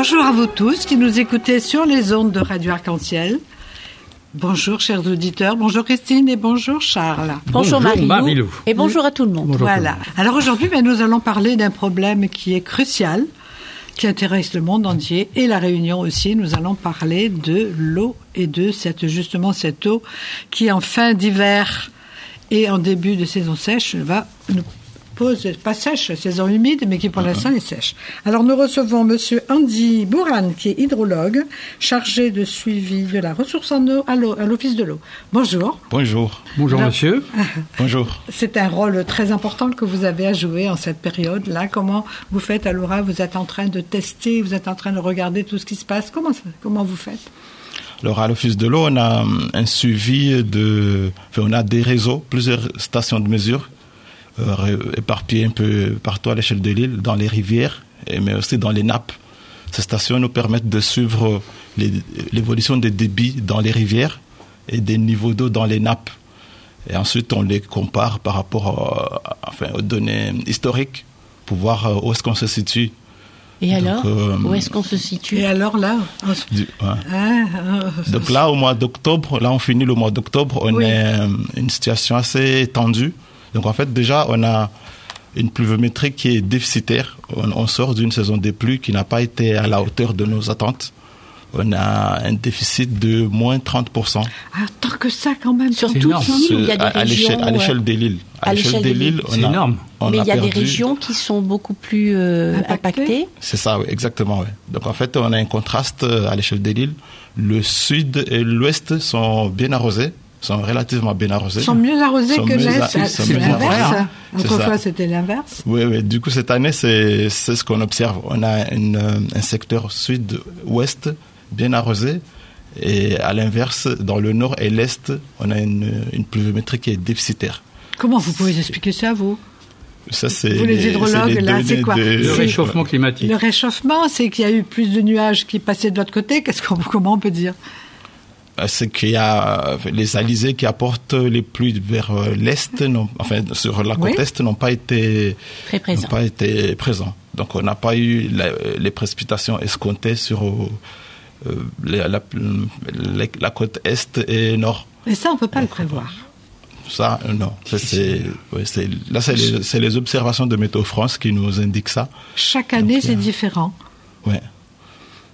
Bonjour à vous tous qui nous écoutez sur les ondes de Radio Arc-en-Ciel. Bonjour chers auditeurs, bonjour Christine et bonjour Charles. Bonjour, Marie-Lou. Et bonjour à tout le monde. voilà. Alors aujourd'hui, ben, nous allons parler d'un problème qui est crucial, qui intéresse le monde entier et la Réunion aussi. Nous allons parler de l'eau et de cette justement cette eau qui en fin d'hiver et en début de saison sèche va nous pas sèche, saison humide, mais qui pour l'instant est sèche. Alors nous recevons Monsieur Andy Bourane, qui est hydrologue, chargé de suivi de la ressource en eau à l'eau- à l'Office de l'eau. Bonjour. Bonjour. Bonjour Alors- monsieur. Bonjour. C'est un rôle très important que vous avez à jouer en cette période-là. Comment vous faites à Laura Vous êtes en train de tester, vous êtes en train de regarder tout ce qui se passe. Comment, ça- comment vous faites? Alors à l'Office de l'eau, on a hum, un suivi de... Enfin, on a des réseaux, plusieurs stations de mesure éparpillées un peu partout à l'échelle de l'île, dans les rivières, mais aussi dans les nappes. Ces stations nous permettent de suivre l'évolution des débits dans les rivières et des niveaux d'eau dans les nappes. Et ensuite, on les compare par rapport euh, enfin, aux données historiques pour voir euh, où est-ce qu'on se situe. Et Donc, alors, euh, où est-ce qu'on se situe? Et alors là? On se- Du- ouais. Hein, hein, Donc là, au mois d'octobre, là, on finit le mois d'octobre, on Oui. est euh, une situation assez tendue. Donc en fait, déjà, on a une pluviométrie qui est déficitaire. On, on sort d'une saison des pluies qui n'a pas été à la hauteur de nos attentes. On a un déficit de moins 30%. Ah, tant que ça quand même. Sur toute énorme. l'île, il y a des à, à régions. l'échelle- à euh, l'échelle de l'île. à l'échelle de l'île. on a- énorme. on mais il y a des régions qui sont beaucoup plus euh, Impactées. impactées. C'est ça, oui, exactement. Oui. Donc en fait, on a un contraste euh, à l'échelle de l'île. Le sud et l'ouest sont bien arrosés, sont relativement bien arrosés. Ils sont mieux arrosés Sont que l'Est. a- C'est l'inverse. Autrefois, c'était l'inverse. Oui, oui. Du coup, cette année, c'est c'est ce qu'on observe. On a une, euh, un secteur sud-ouest bien arrosé. Et à l'inverse, dans le nord et l'est, on a une, une pluviométrie qui est déficitaire. Comment vous pouvez expliquer ça, vous? Ça, c'est Vous, les c'est hydrologues, là, c'est quoi de- Le C'est- réchauffement climatique. Le réchauffement, c'est qu'il y a eu plus de nuages qui passaient de l'autre côté. Qu'est-ce qu'on, comment on peut dire? C'est qu'il y a euh, les alizés qui apportent les pluies vers euh, l'est, enfin sur la côte Oui. est, n'ont pas été présents. n'ont pas été présents. Donc on n'a pas eu la- les précipitations escomptées sur euh, euh, la, la- la- la côte est et nord. Et ça, on peut pas le prévoir. Ça, euh, non. C'est, c'est- là, c'est les, c'est les observations de Météo France qui nous indiquent ça. Chaque année, c'est euh, différent. Ouais.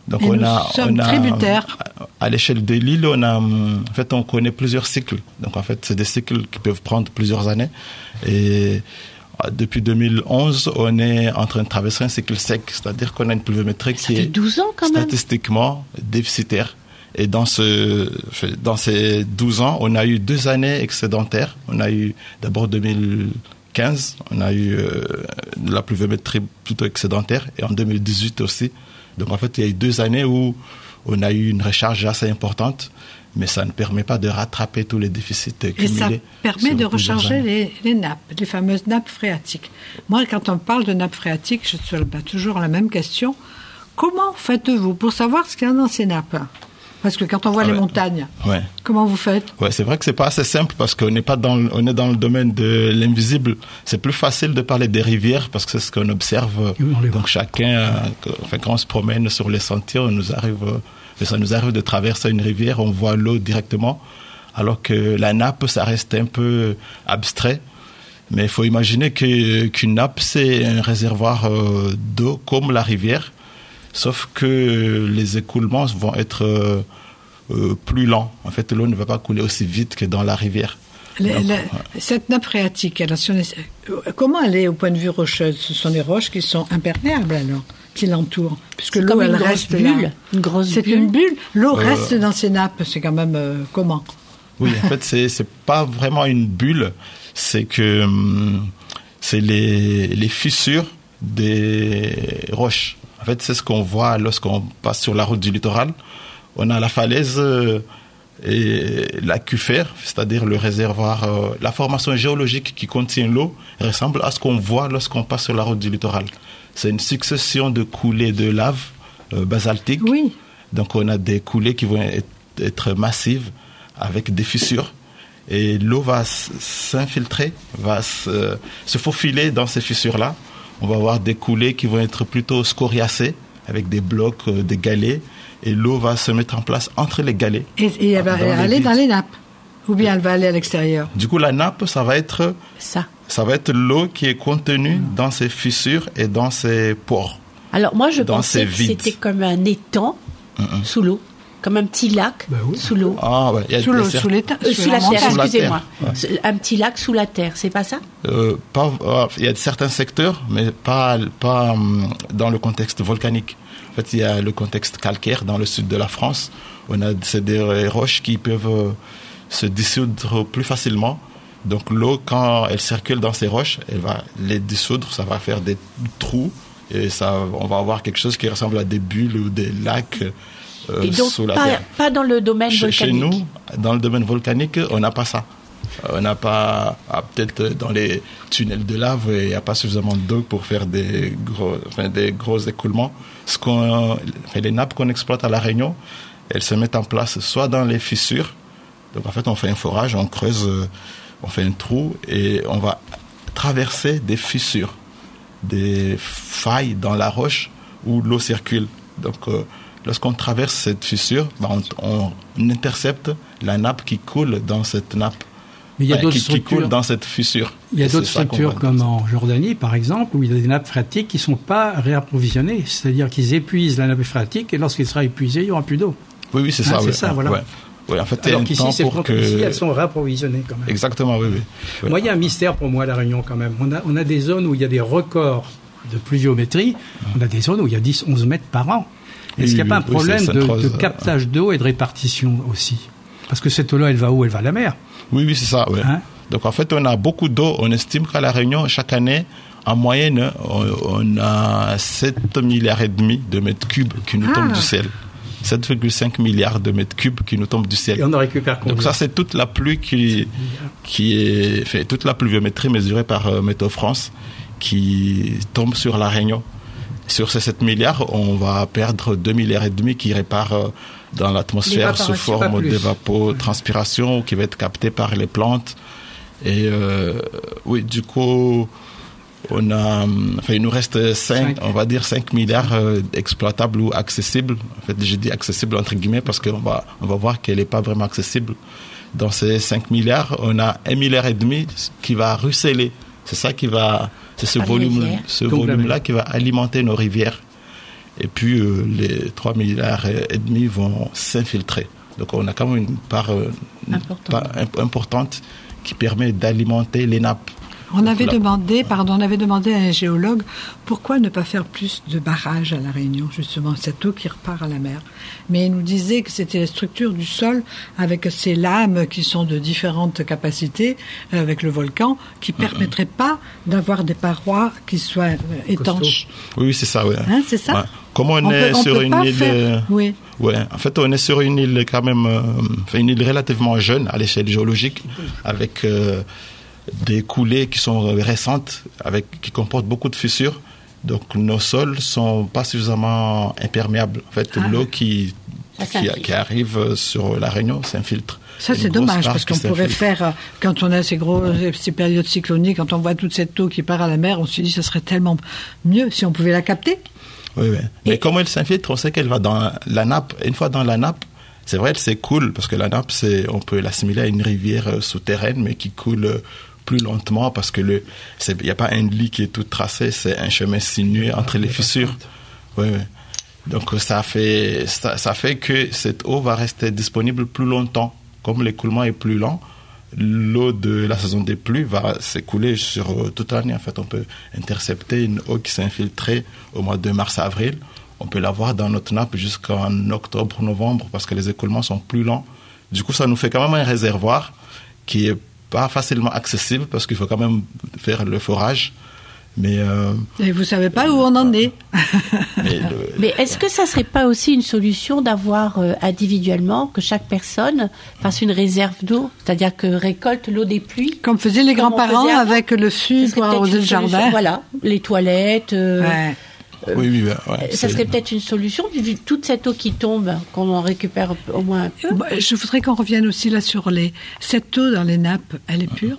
Donc Et on nous a, sommes on a, tributaires. À l'échelle de l'île, on a, en fait, on connaît plusieurs cycles. Donc en fait, c'est des cycles qui peuvent prendre plusieurs années. Et euh, depuis 2011, on est en train de traverser un cycle sec, c'est-à-dire qu'on a une pluviométrie qui est 12 ans quand même. statistiquement déficitaire. Et dans, ce, dans ces 12 ans, on a eu deux années excédentaires. On a eu d'abord 2015, on a eu euh, la pluviométrie plutôt excédentaire, et en 2018 aussi. Donc en fait, il y a eu deux années où on a eu une recharge assez importante, mais ça ne permet pas de rattraper tous les déficits Et cumulés. ça permet de recharger les, les nappes, les fameuses nappes phréatiques. Moi, quand on parle de nappes phréatiques, je suis bah, toujours la même question. Comment faites-vous pour savoir ce qu'il y a dans ces nappes? Parce que quand on voit Ah les ouais. montagnes, Ouais. comment vous faites? Ouais, c'est vrai que c'est pas assez simple parce qu'on n'est pas dans, le- on est dans le domaine de l'invisible. C'est plus facile de parler des rivières parce que c'est ce qu'on observe. Oui, Donc chacun, enfin, quand on se promène sur les sentiers, on nous arrive, euh, ça nous arrive de traverser une rivière, on voit l'eau directement, alors que la nappe, ça reste un peu abstrait. Mais il faut imaginer que qu'une nappe, c'est un réservoir euh, d'eau comme la rivière, sauf que les écoulements vont être euh, euh, plus lents. En fait, l'eau ne va pas couler aussi vite que dans la rivière. Les- Donc, la- ouais. Cette nappe phréatique, alors, si on est- euh, comment elle est au point de vue rocheuse? Ce sont des roches qui sont imperméables alors, qui l'entourent, puisque l'eau elle reste bulle. là. Une grosse C'est bulle. une bulle. L'eau Euh, reste dans ces nappes. C'est quand même euh, comment Oui, en fait, c'est c'est pas vraiment une bulle, c'est que hum, c'est les, les fissures des roches. En fait, c'est ce qu'on voit lorsqu'on passe sur la route du littoral. On a la falaise euh, et l'acufère, c'est-à-dire le réservoir, euh, la formation géologique qui contient l'eau ressemble à ce qu'on voit lorsqu'on passe sur la route du littoral. C'est une succession de coulées de lave euh, basaltique. Oui. Donc on a des coulées qui vont être, massives avec des fissures et l'eau va s'infiltrer, va se, se faufiler dans ces fissures-là. On va avoir des coulées qui vont être plutôt scoriacées avec des blocs, euh, des galets, et l'eau va se mettre en place entre les galets. Et, et elle va Dans les aller dans les nappes. Ou bien elle va aller à l'extérieur. Du coup, la nappe, ça va être, Ça. ça va être l'eau qui est contenue dans ces fissures et dans ces pores. Alors moi, je Dans pensais que c'était comme un étang sous l'eau, comme un petit lac Bah oui. sous l'eau. Ah, ouais. il y a Sous l'eau, sous. Euh, sous la terre, Sous la excusez-moi. terre, Un petit lac sous la terre, c'est pas ça? Euh, pas, euh, il y a certains secteurs, mais pas, pas hum, dans le contexte volcanique. En fait, il y a le contexte calcaire dans le sud de la France. On a c'est des roches qui peuvent euh, se dissoudre plus facilement. Donc l'eau, quand elle circule dans ces roches, elle va les dissoudre, ça va faire des trous et ça, on va avoir quelque chose qui ressemble à des bulles ou des lacs euh, Et donc sous la pas, terre. pas dans le domaine Chez, chez volcanique. nous, dans le domaine volcanique, on n'a pas ça. Euh, On n'a pas, ah, peut-être dans les tunnels de lave, il n'y a pas suffisamment d'eau pour faire des gros, enfin, des gros écoulements. Ce qu'on, les nappes qu'on exploite à La Réunion, elles se mettent en place soit dans les fissures. Donc en fait, on fait un forage, on creuse, euh, on fait un trou et on va traverser des fissures, des failles dans la roche où l'eau circule. Donc euh, lorsqu'on traverse cette fissure, ben, on, on intercepte la nappe qui coule dans cette nappe. Mais il y a d'autres qui, qui coule structures. dans cette fissure. Il y a d'autres structures comme en Jordanie, par exemple, où il y a des nappes phréatiques qui ne sont pas réapprovisionnées. C'est-à-dire qu'ils épuisent la nappe phréatique et lorsqu'il sera épuisé, il n'y aura plus d'eau. Oui, oui, c'est Ah, ça. c'est ouais, ça, voilà. ouais. Ouais, en fait, Alors qu'ici, que... ici, elles sont réapprovisionnées quand même. Exactement, oui, oui. Moi, il y a un mystère pour moi à La Réunion quand même. On a, on a des zones où il y a des records de pluviométrie. On a des zones où il y a 10, 11 mètres par an. Est-ce Oui, qu'il n'y a pas un oui, problème de, captage d'eau et de répartition aussi? Parce que cette eau-là, elle va où? Elle va à la mer. Oui, oui, c'est ça. ouais. Hein? Donc en fait, on a beaucoup d'eau. On estime qu'à La Réunion, chaque année, en moyenne, on, on a 7 milliards et demi de mètres cubes qui nous Ah. tombent du ciel. 7,5 milliards de mètres cubes qui nous tombent du ciel. Et on en récupère combien Donc ça, c'est toute la pluie qui, qui est, fait toute la pluviométrie mesurée par euh, Météo France qui tombe sur la Réunion. Sur ces 7 milliards, on va perdre 2 milliards et demi qui réparent euh, dans l'atmosphère sous forme d'évapotranspiration qui va être captée par les plantes. Et euh, oui, du coup, on a, hum, enfin, il nous reste 5, Cinq. on va dire 5 milliards euh, exploitables ou accessibles. En fait, j'ai dit accessible entre guillemets parce qu'on va, on va voir qu'elle n'est pas vraiment accessible. Dans ces 5 milliards, on a 1 milliard et demi qui va ruisseler. C'est ça qui va, c'est ce volume, volume-là qui va alimenter nos rivières. Et puis, euh, les 3 milliards et demi vont s'infiltrer. Donc, on a quand même une part, euh, une Importante. part imp- importante qui permet d'alimenter les nappes. On avait demandé, pardon, on avait demandé à un géologue pourquoi ne pas faire plus de barrages à la Réunion, justement, cette eau qui repart à la mer. Mais il nous disait que c'était la structure du sol avec ces lames qui sont de différentes capacités euh, avec le volcan qui permettraient pas d'avoir des parois qui soient euh, étanches. Oui, oui, c'est ça, ouais. Hein, c'est ça Ouais. Comme on, On est peut- on sur une île. faire- euh, Oui. Ouais, en fait, on est sur une île quand même, euh, une île relativement jeune à l'échelle géologique, avec euh, des coulées qui sont récentes, avec qui comportent beaucoup de fissures. Donc, nos sols sont pas suffisamment imperméables. En fait, Ah. l'eau qui, Ça qui, arrive sur la Réunion s'infiltre. Ça, c'est dommage, parce qu'on pourrait faire, euh, quand on a ces gros, ces périodes cycloniques, quand on voit toute cette eau qui part à la mer, on se dit, ce serait tellement mieux si on pouvait la capter. Oui, oui. Mais Et- comme elle s'infiltre, on sait qu'elle va dans la nappe. Une fois dans la nappe, c'est vrai, elle cool parce que la nappe, c'est, on peut l'assimiler à une rivière euh, souterraine, mais qui coule euh, plus lentement parce que le, il n'y a pas un lit qui est tout tracé, c'est un chemin sinueux entre les fissures. Oui, oui. Donc euh, ça fait, ça, ça fait que cette eau va rester disponible plus longtemps. Comme l'écoulement est plus lent, l'eau de la saison des pluies va s'écouler sur euh, toute l'année. En fait, on peut intercepter une eau qui s'est infiltrée au mois de mars-avril. On peut l'avoir dans notre nappe jusqu'en octobre-novembre parce que les écoulements sont plus lents. Du coup, ça nous fait quand même un réservoir qui est pas facilement accessible parce qu'il faut quand même faire le forage. Mais, euh, Et vous savez pas où on en est. mais est-ce que ça serait pas aussi une solution d'avoir euh, individuellement que chaque personne fasse une réserve d'eau, c'est-à-dire que récolte l'eau des pluies Comme faisaient les grands-parents avec le fût pour arroser le solution. jardin. Voilà, les toilettes. euh, Ouais. Oui, oui, ouais, ouais, Ça serait peut-être une solution, vu toute cette eau qui tombe, qu'on en récupère au moins un peu. Bah, Je voudrais qu'on revienne aussi là sur les. Cette eau dans les nappes, elle est pure?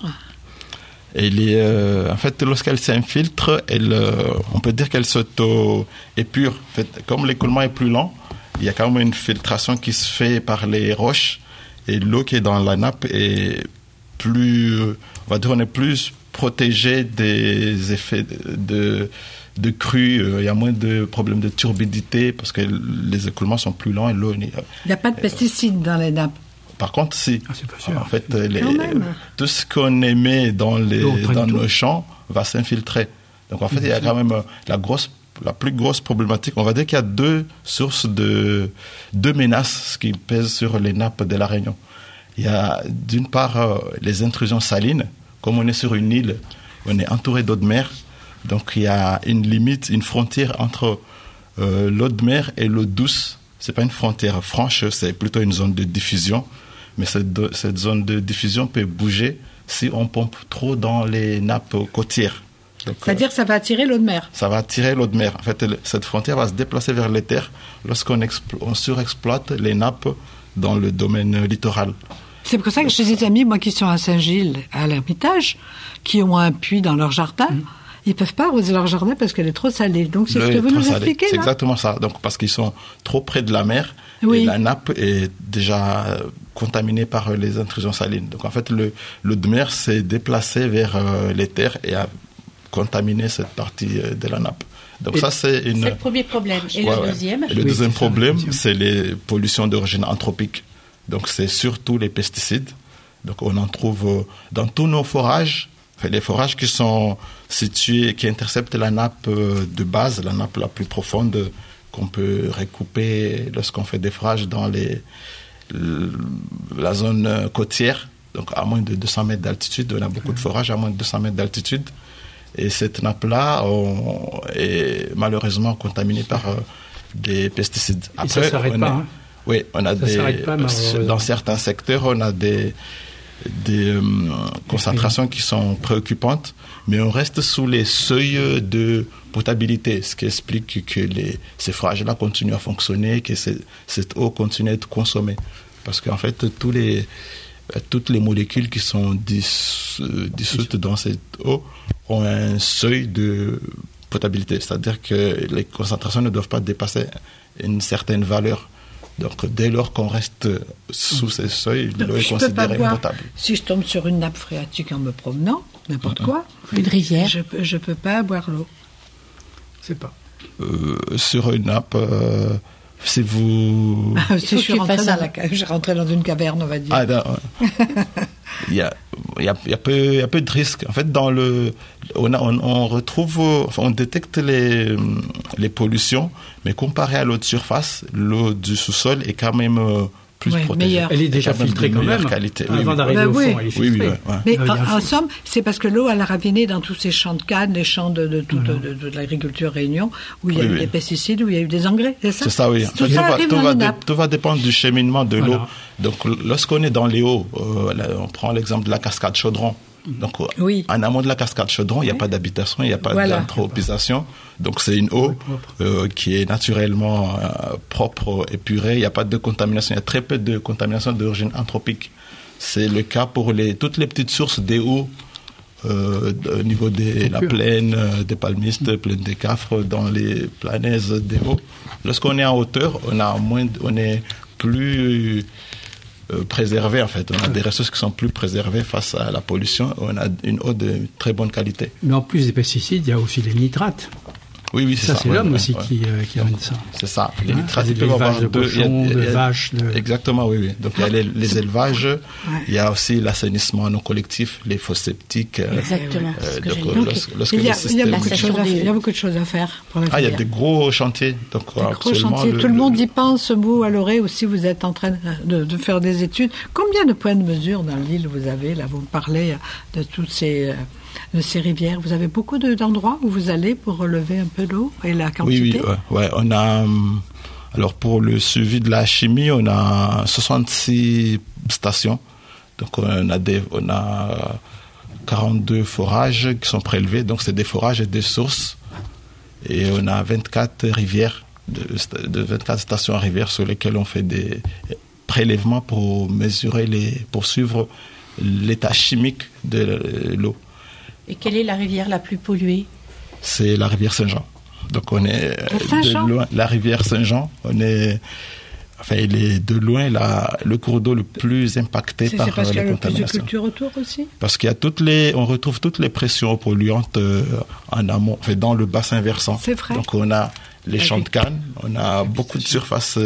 Elle est, euh, en fait, lorsqu'elle s'infiltre, elle, euh, on peut dire qu'elle s'auto-épure. En fait, comme l'écoulement est plus lent, il y a quand même une filtration qui se fait par les roches et l'eau qui est dans la nappe est plus, on va dire, on est plus protégé des effets de, de crue. Il y a moins de problèmes de turbidité parce que les écoulements sont plus lents et l'eau. Il n'y a pas de pesticides dans les nappes. Par contre, si. Ah, c'est pas sûr. En fait, les- tout ce qu'on émet dans, les, dans nos champs va s'infiltrer. Donc en fait, il y a quand même euh, la grosse, la plus grosse problématique. On va dire qu'il y a deux sources de, deux menaces qui pèsent sur les nappes de la Réunion. Il y a d'une part euh, les intrusions salines. Comme on est sur une île, on est entouré d'eau de mer. Donc il y a une limite, une frontière entre euh, l'eau de mer et l'eau douce. C'est pas une frontière franche, c'est plutôt une zone de diffusion. Mais cette, zone de diffusion peut bouger si on pompe trop dans les nappes côtières. Euh, C'est-à-dire que ça va attirer l'eau de mer. ça va attirer l'eau de mer. En fait, cette frontière va se déplacer vers les terres lorsqu'on explo- on surexploite les nappes dans le domaine littoral. C'est pour ça que j'ai des amis, moi, qui sont à Saint-Gilles, à l'Ermitage, qui ont un puits dans leur jardin. Ils peuvent pas arroser leur jardin parce qu'elle est trop salée. Donc, c'est ce que vous nous salée. expliquez, C'est exactement ça. Donc, parce qu'ils sont trop près de la mer, Oui. et la nappe est déjà euh, contaminée par euh, les intrusions salines. Donc, en fait, le, l'eau de mer s'est déplacée vers euh, les terres et a contaminé cette partie euh, de la nappe. Donc, Et- ça, c'est une. C'est le premier problème. Et Ouais, le ouais. deuxième Et le Oui, deuxième problème, c'est les pollutions d'origine anthropique. Donc, c'est surtout les pesticides. Donc, on en trouve euh, dans tous nos forages. Enfin, les forages qui sont situés, qui interceptent la nappe euh, de base, la nappe la plus profonde qu'on peut recouper lorsqu'on fait des forages dans les, la zone euh, côtière. Donc, à moins de 200 mètres d'altitude, on a beaucoup de forages à moins de 200 mètres d'altitude. Et cette nappe-là est malheureusement contaminée par euh, des pesticides. Et ça s'arrête pas, hein. Oui, on a Ça des. s'arrête pas, dans certains secteurs, on a des, des euh, concentrations qui sont préoccupantes, mais on reste sous les seuils de potabilité, ce qui explique que les, ces forages-là continuent à fonctionner, que cette eau continue à être consommée. Parce qu'en fait, tous les, toutes les molécules qui sont euh, dissoutes dans cette eau ont un seuil de potabilité, c'est-à-dire que les concentrations ne doivent pas dépasser une certaine valeur. Donc, dès lors qu'on reste sous ces seuils, l'eau est je peux pas considérée boire. potable. Si je tombe sur une nappe phréatique en me promenant, n'importe quoi, Une rivière. je peux, je peux pas boire l'eau. C'est pas. Euh, sur une nappe, euh, si vous... si faut je suis rentrée dans la je rentrais dans une caverne, on va dire. Ah. il, y a, y a, y a peu, il y a peu de risques. En fait, dans le, on, a, on, on retrouve, enfin, on détecte les, les pollutions, mais comparé à l'eau de surface, l'eau du sous-sol est quand même euh, plus Ouais, protégée. meilleure. Elle est déjà filtrée quand meilleure même. qualité. Oui, Avant oui. d'arriver Bah au fond, elle est Oui, oui, filtrée. ouais, ouais. Mais Ah, en, somme, c'est parce que l'eau, elle a raviné dans tous ces champs de canne, les champs de, de, toute- de, de- de l'agriculture Réunion, où il y a Oui, eu oui. des pesticides, où il y a eu des engrais, c'est ça C'est ça, oui. Tout ça va, arrive tout dans va les dé- nappes. tout va dépendre du cheminement de l'eau. Voilà. Donc, lorsqu'on est dans les hauts, euh, là, on prend l'exemple de la cascade Chaudron. Donc, Oui. en amont de la cascade Chaudron, il n'y a pas d'habitation, il n'y a pas Voilà. d'anthropisation. Donc, c'est une eau euh, qui est naturellement euh, propre, épurée. Il n'y a pas de contamination. Il y a très peu de contamination d'origine anthropique. C'est le cas pour les, toutes les petites sources des eaux euh, au niveau de la plaine, euh, des palmistes, plaine des Cafres, dans les planèzes des hauts. Lorsqu'on est en hauteur, on a moins, on est plus euh, en fait. On a des ressources qui sont plus préservées face à la pollution. On a une eau de très bonne qualité. Mais en plus des pesticides, il y a aussi les nitrates. Oui, oui, c'est Ça, ça. c'est ouais, l'homme ouais, aussi ouais. qui, euh, qui amène ça. C'est ça. Les Hein, élevages de cochons, vaches, de- Exactement, oui, oui. Donc il y a les, les élevages, il y a aussi l'assainissement non collectif, les fosses septiques. Exactement. euh, donc, lorsque- lorsque il, y a, le il y a système- beaucoup de choses à faire. des- Il y a beaucoup de choses à faire pour la Ah, il y a des gros chantiers. Donc, Des gros actuellement, chantiers. le- Tout le le- monde y pense. Vous, à Loré aussi, vous êtes en train de, de faire des études. Combien de points de mesure dans l'île vous avez Là, vous me parlez de toutes ces, euh, ces rivières. Vous avez beaucoup de- d'endroits où vous allez pour relever un peu l'eau et la Oui, quantité oui, ouais, ouais. On a, hum, alors pour le suivi de la chimie, on a 66 stations. Donc on a des, on a 42 forages qui sont prélevés. Donc c'est des forages et des sources. Et on a 24 rivières, de, de 24 stations à rivières sur lesquelles on fait des prélèvements pour mesurer les, pour suivre l'état chimique de l'eau. Et quelle est la rivière la plus polluée C'est la rivière Saint-Jean. Donc on est de loin, la rivière Saint-Jean, on est, enfin il est de loin la, le cours d'eau le plus impacté par parce euh, les le plus de contaminations. autour aussi Parce qu'il y a toutes les, on retrouve toutes les pressions polluantes euh, en amont, enfin, dans le bassin versant. C'est vrai. Donc on a les champs de canne, on a beaucoup de surfaces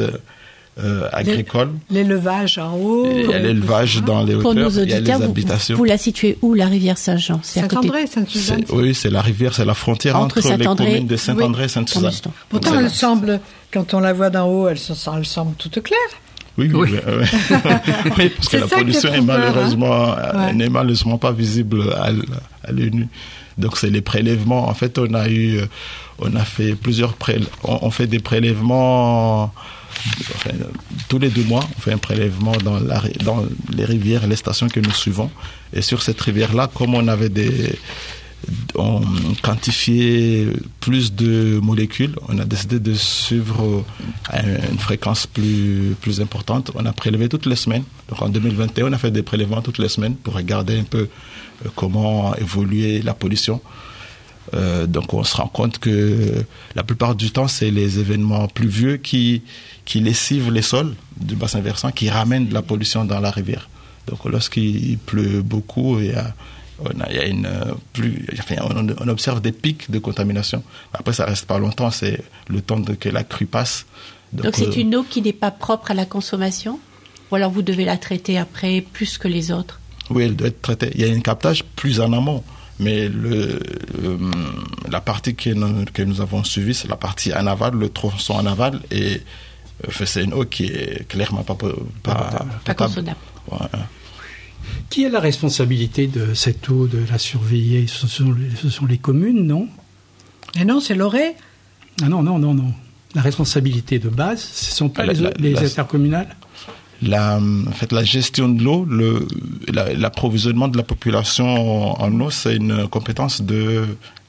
euh, euh, agricoles, L'élevage en haut. il y a euh, l'élevage ça. dans les Pour nos hauteurs, il y a auditeurs, les vous, habitations. vous la situez où, la rivière Saint-Jean? Saint-André, Sainte-Suzanne. Oui, c'est la rivière, c'est la frontière Entre entre, les communes de Saint-André et Sainte-Suzanne. Pourtant, elle semble, quand on la voit d'en haut, elle, se sent- elle semble toute claire. Oui, oui, Oui. oui, oui. Oui, parce que la pollution est hein. malheureusement, euh, Ouais. n'est malheureusement pas visible à, à l'œil nu. Donc c'est les prélèvements. En fait, on a eu, euh, on a fait plusieurs prélèvements. On, on fait des prélèvements. Enfin, tous les deux mois, on fait un prélèvement dans, les rivières, les stations que nous suivons. Et sur cette rivière-là, comme on avait des, on quantifiait plus de molécules, on a décidé de suivre à une fréquence plus, plus importante. On a prélevé toutes les semaines. Donc en 2021, on a fait des prélèvements toutes les semaines pour regarder un peu euh, comment évoluer la pollution. Euh, donc on se rend compte que la plupart du temps, c'est les événements pluvieux qui, qui lessivent les sols du bassin versant, qui ramènent de la pollution dans la rivière. Donc lorsqu'il pleut beaucoup, il y a, on, a, il y a une plus, enfin, on, on observe des pics de contamination. Après, ça reste pas longtemps, c'est le temps de, que la crue passe. Donc c'est euh, une eau qui n'est pas propre à la consommation? Ou alors vous devez la traiter après plus que les autres? Oui, elle doit être traitée. Il y a un captage plus en amont. Mais le, euh, la partie que nous, que nous avons suivie, c'est la partie en aval, le tronçon en aval. Et euh, c'est une eau qui est clairement pas, pas, Pas potable. Ouais. Qui a la responsabilité de cette eau, de la surveiller? Ce sont, les, ce sont les communes, non? Mais non, c'est l'orée. Ah non, non, non, non. La responsabilité de base, ce ne sont pas La- les, la- les la- intercommunales? La, en fait, la gestion de l'eau, le, la- l'approvisionnement de la population en eau, c'est une compétence de,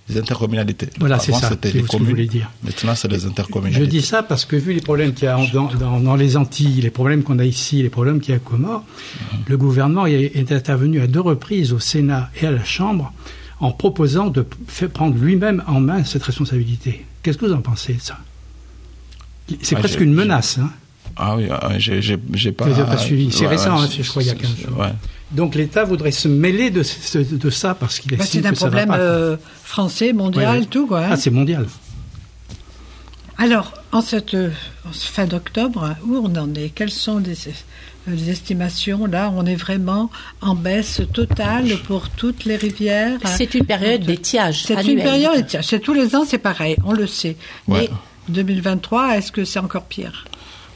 des intercommunalités. Voilà, c'est ça, c'était les ce que je communes. voulais dire. Maintenant, c'est les Je intercommunalités. dis ça parce que vu les problèmes qu'il y a dans, dans- dans les Antilles, les problèmes qu'on a ici, les problèmes qu'il y a à Comores, le gouvernement est, intervenu à deux reprises au Sénat et à la Chambre en proposant de faire prendre lui-même en main cette responsabilité. Qu'est-ce que vous en pensez de ça? C'est Ah, presque une menace. Hein. Ah oui, ah, j'ai, pas. Pas suivi. C'est récent, hein, je crois, il y a c'est- 15 jours. Ouais. Donc l'État voudrait se mêler de, ce- de ça parce qu'il Bah, estime c'est un que ça va problème pas, euh, français, mondial, Ouais, ouais. tout. Quoi, hein. Ah, c'est mondial. Alors, en cette euh, en ce fin d'octobre, où on en est? Quelles sont les, euh, les estimations Là, on est vraiment en baisse totale pour toutes les rivières? C'est une période d'étiage C'est une période, tiens, c'est tous les ans, c'est pareil, on le sait. Ouais. Mais 2023, est-ce que c'est encore pire?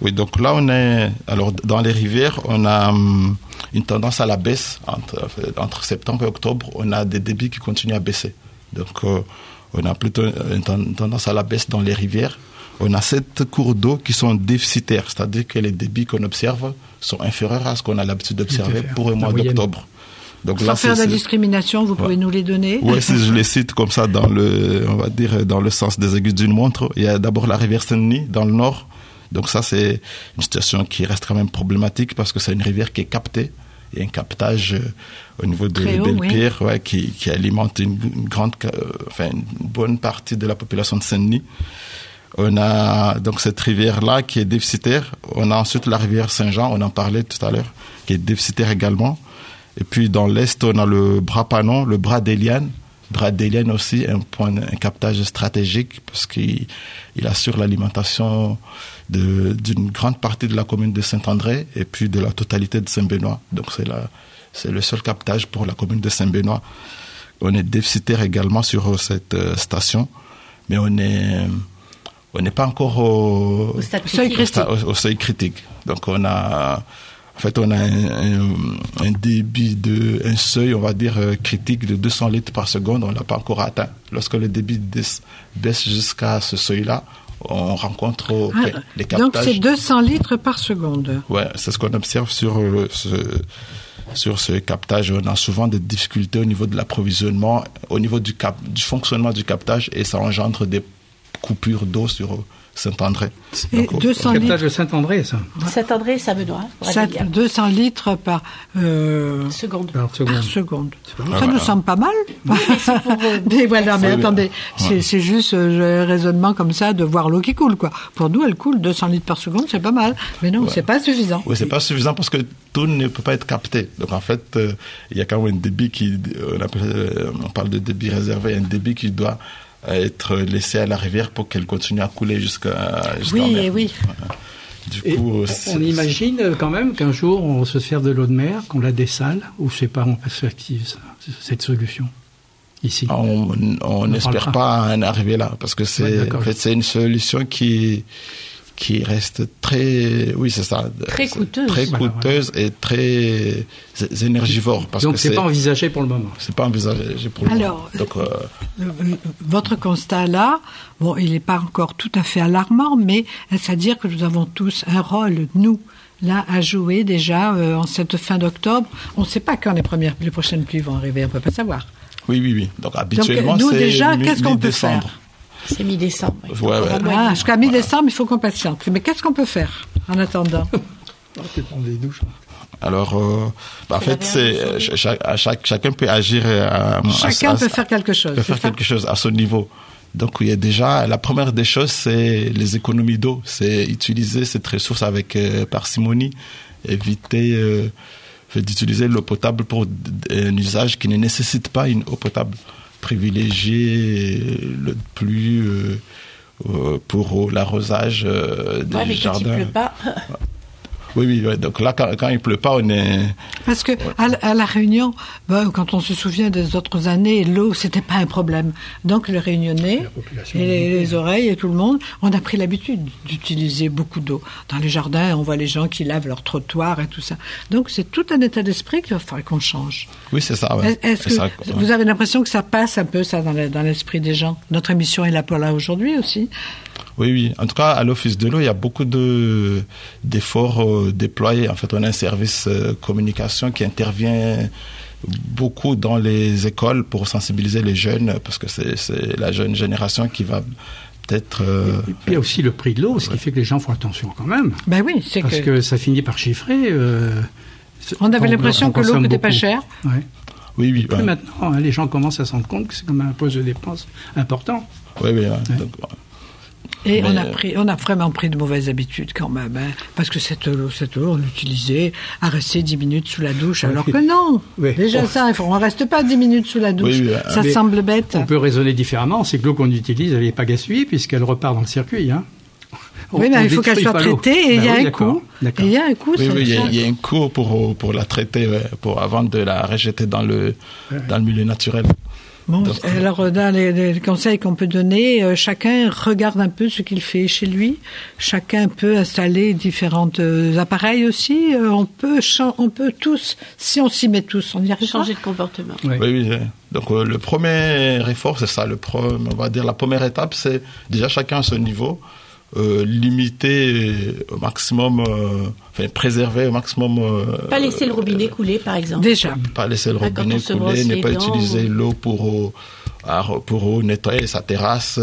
Oui, donc là, on est. Alors, dans les rivières, on a hum, une tendance à la baisse. Entre, entre septembre et octobre, on a des débits qui continuent à baisser. Donc, euh, on a plutôt une ten- tendance à la baisse dans les rivières. On a sept cours d'eau qui sont déficitaires, c'est-à-dire que les débits qu'on observe sont inférieurs à ce qu'on a l'habitude d'observer pour le mois d'octobre. Donc Sans faire de la discrimination, vous pouvez nous les donner Ouais, si je les cite comme ça dans le, on va dire dans le sens des aiguilles d'une montre, il y a d'abord la rivière Saint-Denis dans le nord. Donc ça, c'est une situation qui reste quand même problématique parce que c'est une rivière qui est captée. Il y a un captage euh, au niveau de ouais, qui, qui alimente une, une grande, euh, enfin une bonne partie de la population de Saint-Denis. On a donc cette rivière-là qui est déficitaire. On a ensuite la rivière Saint-Jean, on en parlait tout à l'heure, qui est déficitaire également. Et puis dans l'est, on a le bras Panon, le bras d'Eliane. D'Eliane aussi, un point, un captage stratégique parce qu'il il assure l'alimentation d'une grande partie de la commune de Saint-André et puis de la totalité de Saint-Benoît. Donc c'est la, c'est le seul captage pour la commune de Saint-Benoît. On est déficitaire également sur euh, cette euh, station, mais on est, on n'est pas encore au, Seuil critique. critique. au, au seuil critique. Donc on a, en fait, on a un, un- un débit de, un seuil, on va dire euh, critique de 200 litres par seconde. On l'a pas encore atteint. Lorsque le débit baisse, jusqu'à ce seuil-là, on rencontre euh, Ah, les Donc captages. c'est 200 litres par seconde. Ouais, c'est ce qu'on observe sur euh, ce, sur ce captage. On a souvent des difficultés au niveau de l'approvisionnement, au niveau du, cap, du fonctionnement du captage, et ça engendre des coupures d'eau sur, Saint-André. Et Donc, 200 Captage litres, de Saint-André, ça, Saint-André et Saint-Benoît. pour ça- aller bien. 200 litres par, euh, Seconde. par seconde. par seconde. Ah, Ça voilà. nous semble pas mal. mais voilà, mais attendez, c'est c'est juste euh, un raisonnement comme ça de voir l'eau qui coule, quoi. Pour nous, elle coule 200 litres par seconde, c'est pas mal. Mais non, c'est pas suffisant. Oui, c'est pas suffisant parce que tout ne peut pas être capté. Donc en fait, euh, il y a quand même un débit qui, on, appelle, euh, on parle de débit réservé, un débit qui doit être laissé à la rivière pour qu'elle continue à couler jusqu'à jusqu'en Oui, mer. oui. Du Et coup, on, imagine euh, quand même qu'un jour on se sert de l'eau de mer, qu'on la dessale, ou c'est pas en perspective cette solution ici? on on n'espère pas en arriver là parce que Ouais, c'est d'accord. en fait c'est une solution qui qui reste très oui c'est ça Très coûteuse. très Voilà, coûteuse et très énergivore parce Donc c'est pas envisagé pour le moment. c'est pas envisagé pour le Alors, moment. donc euh, Euh, Votre constat là, bon, il n'est pas encore tout à fait alarmant, mais est-ce à dire que nous avons tous un rôle, nous, là, à jouer déjà euh, en cette fin d'octobre On ne sait pas quand les premières, les prochaines pluies vont arriver, on ne peut pas savoir. oui oui oui donc habituellement nous, déjà, qu'est-ce qu'on peut faire C'est mi-décembre. Ouais, ouais. Ah, jusqu'à mi-décembre, il faut qu'on patiente. Mais qu'est-ce qu'on peut faire en attendant? On peut prendre des douches. alors euh, bah, en fait c'est euh, chaque, chaque chacun peut agir euh, à, Chacun à- peut faire quelque chose. peut faire quelque chose à son niveau. Donc il y a déjà la première des choses, c'est les économies d'eau, c'est utiliser cette ressource avec euh, parcimonie, éviter euh, d'utiliser l'eau potable pour un usage qui ne nécessite pas une eau potable. Privilégier le plus euh, euh, pour l'arrosage euh, des Ouais, mais quand il jardins. pleut pas, Oui, oui, ouais. donc là quand, quand il pleut pas, on est Parce que à, la- à la Réunion, ben, quand on se souvient des autres années, l'eau c'était pas un problème. Donc les Réunionnais et les, les oreilles et tout le monde, on a pris l'habitude d'utiliser beaucoup d'eau. Dans les jardins, on voit les gens qui lavent leurs trottoirs et tout ça. Donc c'est tout un état d'esprit qu'il va falloir qu'on change. oui c'est ça. Ouais. Est-ce que ça, vous avez l'impression que ça passe un peu ça dans l'esprit des gens? Notre émission est là pour là aujourd'hui aussi. Oui, oui. En tout cas, à l'Office de l'eau, il y a beaucoup de, d'efforts euh, déployés. En fait, on a un service euh, communication qui intervient beaucoup dans les écoles pour sensibiliser les jeunes, parce que c'est, la jeune génération qui va peut-être... euh, Et puis il y a aussi le prix de l'eau, ce qui fait que les gens font attention quand même. Ben oui, c'est Parce que, que ça finit par chiffrer. euh, on avait l'impression que l'eau coûtait pas. Ouais. oui, oui. Ouais. maintenant, hein, les gens commencent à se rendre compte que c'est comme un poste de dépense important. Oui, oui. ouais. Donc, ouais. Et Mais, on a euh, pris, on a vraiment pris de mauvaises habitudes quand même, hein, parce que cette eau, cette eau, on l'utilisait à rester 10 minutes sous la douche, alors que non. Oui. Déjà Oh. ça, on reste pas 10 minutes sous la douche. Oui, oui, ça mais semble bête. On peut raisonner différemment, c'est que l'eau qu'on utilise, elle n'est pas gaspillée puisqu'elle repart dans le circuit. Hein. On- oui, mais il faut qu'elle soit traitée et il Ben y a oui, un coût. il y a un coût. Oui, oui, il y, a- y a un cours pour, pour la traiter, pour, avant de la rejeter dans le, dans le milieu naturel. Bon, Donc, alors euh, dans les, les conseils qu'on peut donner, euh, chacun regarde un peu ce qu'il fait chez lui. Chacun peut installer différents euh, appareils aussi. Euh, on peut, on peut tous, si on s'y met tous, on y arrive. changer de comportement. Oui, oui. oui. Donc euh, le premier effort, c'est ça. Le pro- on va dire la première étape, c'est déjà chacun à son niveau, euh, limiter au maximum, euh, enfin préserver au maximum. euh, Pas laisser le robinet couler, par exemple. Déjà. pas laisser le Ah, robinet couler, ne pas dents, utiliser ou- l'eau pour euh, pour nettoyer sa terrasse,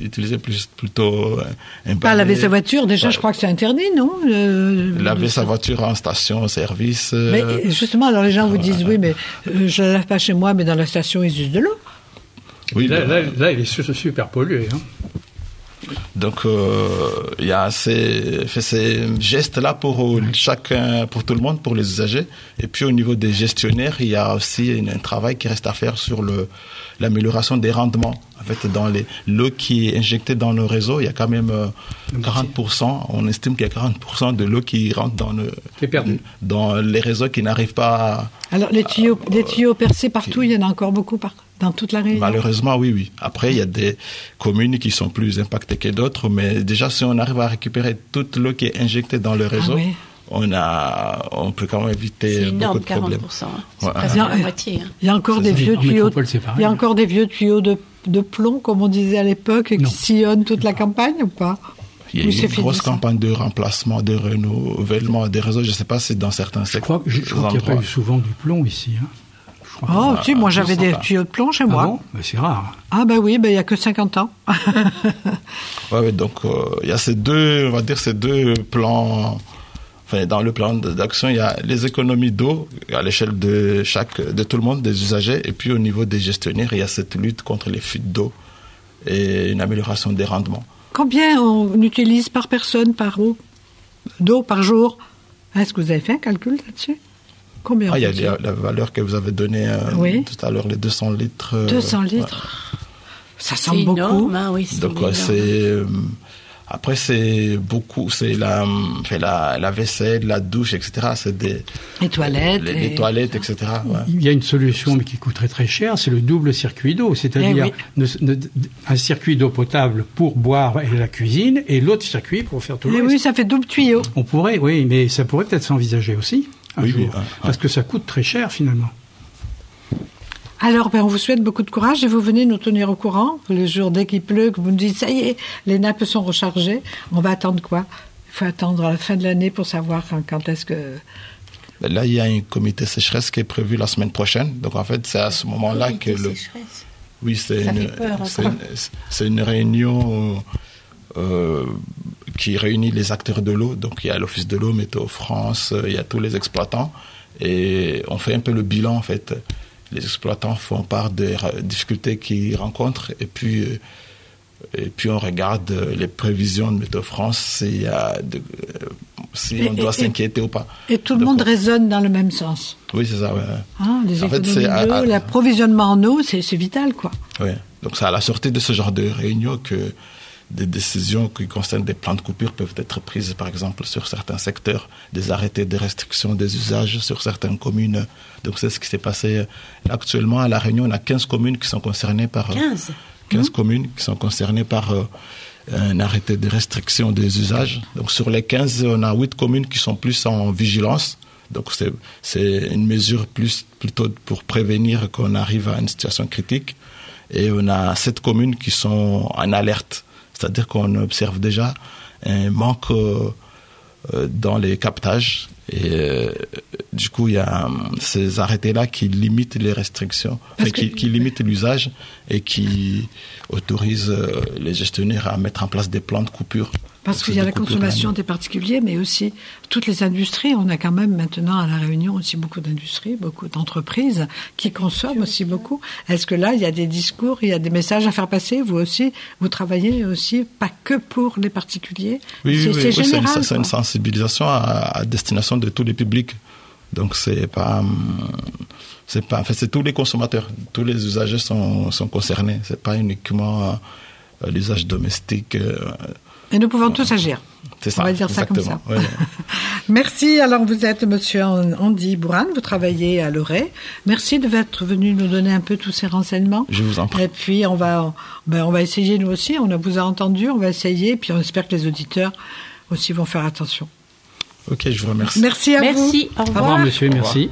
utiliser plus plutôt un Pas laver sa voiture, déjà, Ouais. je crois que c'est interdit, non Euh, laver sa voiture en station service. euh, Mais justement, alors les gens vous disent oui, mais je la lave pas chez moi, mais dans la station ils usent de l'eau. oui, Là, là, là, il est su- super pollué. Hein. Donc euh, il y a ces, ces gestes-là pour euh, chacun, pour tout le monde, pour les usagers. Et puis au niveau des gestionnaires, il y a aussi une- un travail qui reste à faire sur le l'amélioration des rendements. En fait, dans les l'eau qui est injectée dans le réseau, il y a quand même euh, 40%. On estime qu'il y a 40% de l'eau qui rentre dans le dans les réseaux qui n'arrivent pas. À, Alors les tuyaux, les tuyaux percés partout, il y en a encore beaucoup par, dans toute la région. Malheureusement, oui, oui. Après, il y a des communes qui sont plus impactées que d'autres, mais déjà, si on arrive à récupérer toute l'eau qui est injectée dans le réseau, oui. on a, on peut quand même éviter C'est beaucoup énorme, de problèmes. 40%. hein. C'est Ouais. la moitié. hein. Il y a encore des vieux en tuyaux. pareil, Il y a hein. encore des vieux tuyaux de, de plomb, comme on disait à l'époque, qui sillonnent toute la campagne ou pas? Il y a Ou une grosse campagne de remplacement, de renouvellement des réseaux. Je ne sais pas si dans certains Je crois, que- je, je crois qu'il n'y a pas eu souvent du plomb ici. Hein. Oh, Ah, si, moi j'avais des tuyaux de plomb chez Ah moi. bon Ben, C'est rare. Ah bah oui, bah, il y a que 50 ans. Ouais, ouais, donc euh, il y a ces deux, on va dire ces deux plans. Enfin, dans le plan d'action, il y a les économies d'eau à l'échelle de chaque, de tout le monde, des usagers, et puis au niveau des gestionnaires, il y a cette lutte contre les fuites d'eau et une amélioration des rendements. Combien on utilise par personne par eau d'eau par jour? Est-ce que vous avez fait un calcul là-dessus? Combien Ah, il y a la, la valeur que vous avez donnée euh, Oui. tout à l'heure, les 200 litres. euh, 200 ouais. litres. Ça semble beaucoup. énorme, hein, oui. c'est Donc c'est euh, après c'est beaucoup, c'est la, fait la la vaisselle, la douche, etc. C'est des Les toilettes. les, et- les toilettes, etc. ouais. Il y a une solution, mais qui coûterait très cher, c'est le double circuit d'eau, c'est-à-dire Eh un circuit d'eau potable pour boire et la cuisine, et l'autre circuit pour faire tout le Eh reste. oui, ça fait double tuyau. On pourrait, oui, mais ça pourrait peut-être s'envisager aussi. Un Oui, jour, oui, ouais, ouais. parce que ça coûte très cher finalement. Alors, ben, on vous souhaite beaucoup de courage et vous venez nous tenir au courant. Le jour dès qu'il pleut, que vous nous dites, ça y est, les nappes sont rechargées. On va attendre quoi? Il faut attendre à la fin de l'année pour savoir quand, quand est-ce que... Là, il y a un comité sécheresse qui est prévu la semaine prochaine. Donc en fait, c'est à ce moment-là que le Sécheresse. oui, une, une, c'est une réunion euh, qui réunit les acteurs de l'eau. Donc il y a l'Office de l'eau, Météo France, euh, il y a tous les exploitants. Et on fait un peu le bilan en fait. Les exploitants font part des difficultés qu'ils rencontrent et puis euh, et puis on regarde les prévisions de Météo France s'il y a de- si on doit et- s'inquiéter ou pas. Et tout le Donc, monde on- résonne dans le même sens. Oui, c'est ça. Ouais. Hein, les En fait, c'est l'approvisionnement en eau, c'est c'est vital, quoi. Oui. Donc c'est à la sortie de ce genre de réunion que des décisions qui concernent des plans de coupure peuvent être prises, par exemple, sur certains secteurs, des arrêtés de restriction des usages sur certaines communes. Donc c'est ce qui s'est passé actuellement à La Réunion. On a 15 communes qui sont concernées par... euh, 15 15 communes qui sont concernées par euh, un arrêté de restriction des usages. Donc sur les 15, on a 8 communes qui sont plus en vigilance. Donc c'est c'est une mesure plus plutôt pour prévenir qu'on arrive à une situation critique. Et on a 7 communes qui sont en alerte. C'est-à-dire qu'on observe déjà un manque euh, euh, dans les captages. Et euh, du coup, il y a ces arrêtés-là qui limitent les restrictions, enfin, qui, limitent l'usage et qui autorisent euh, les gestionnaires à mettre en place des plans de coupure. Parce qu'il y a la consommation des particuliers, mais aussi toutes les industries. On a quand même maintenant à La Réunion aussi beaucoup d'industries, beaucoup d'entreprises qui consomment aussi beaucoup. Est-ce que là, il y a des discours, il y a des messages à faire passer? Vous aussi, vous travaillez aussi pas que pour les particuliers? Oui, c'est oui, oui, une, général. c'est une quoi. sensibilisation à, à destination de tous les publics. Donc c'est pas, hum, c'est pas, enfin c'est tous les consommateurs, tous les usagers sont, sont concernés. C'est pas uniquement euh, l'usage domestique. euh, Et nous pouvons tous agir. c'est ça. On va dire ça comme exactement. ça. Ouais, ouais. Merci. Alors, vous êtes monsieur Andy Bourane, vous travaillez à Loré. Merci de être venu nous donner un peu tous ces renseignements. Je vous en prie. Et puis, on va, ben, on va essayer nous aussi. On vous a entendu, on va essayer. Puis, on espère que les auditeurs aussi vont faire attention. Ok, je vous remercie. Merci à vous. Merci, au Au revoir. revoir, monsieur, Au revoir. merci.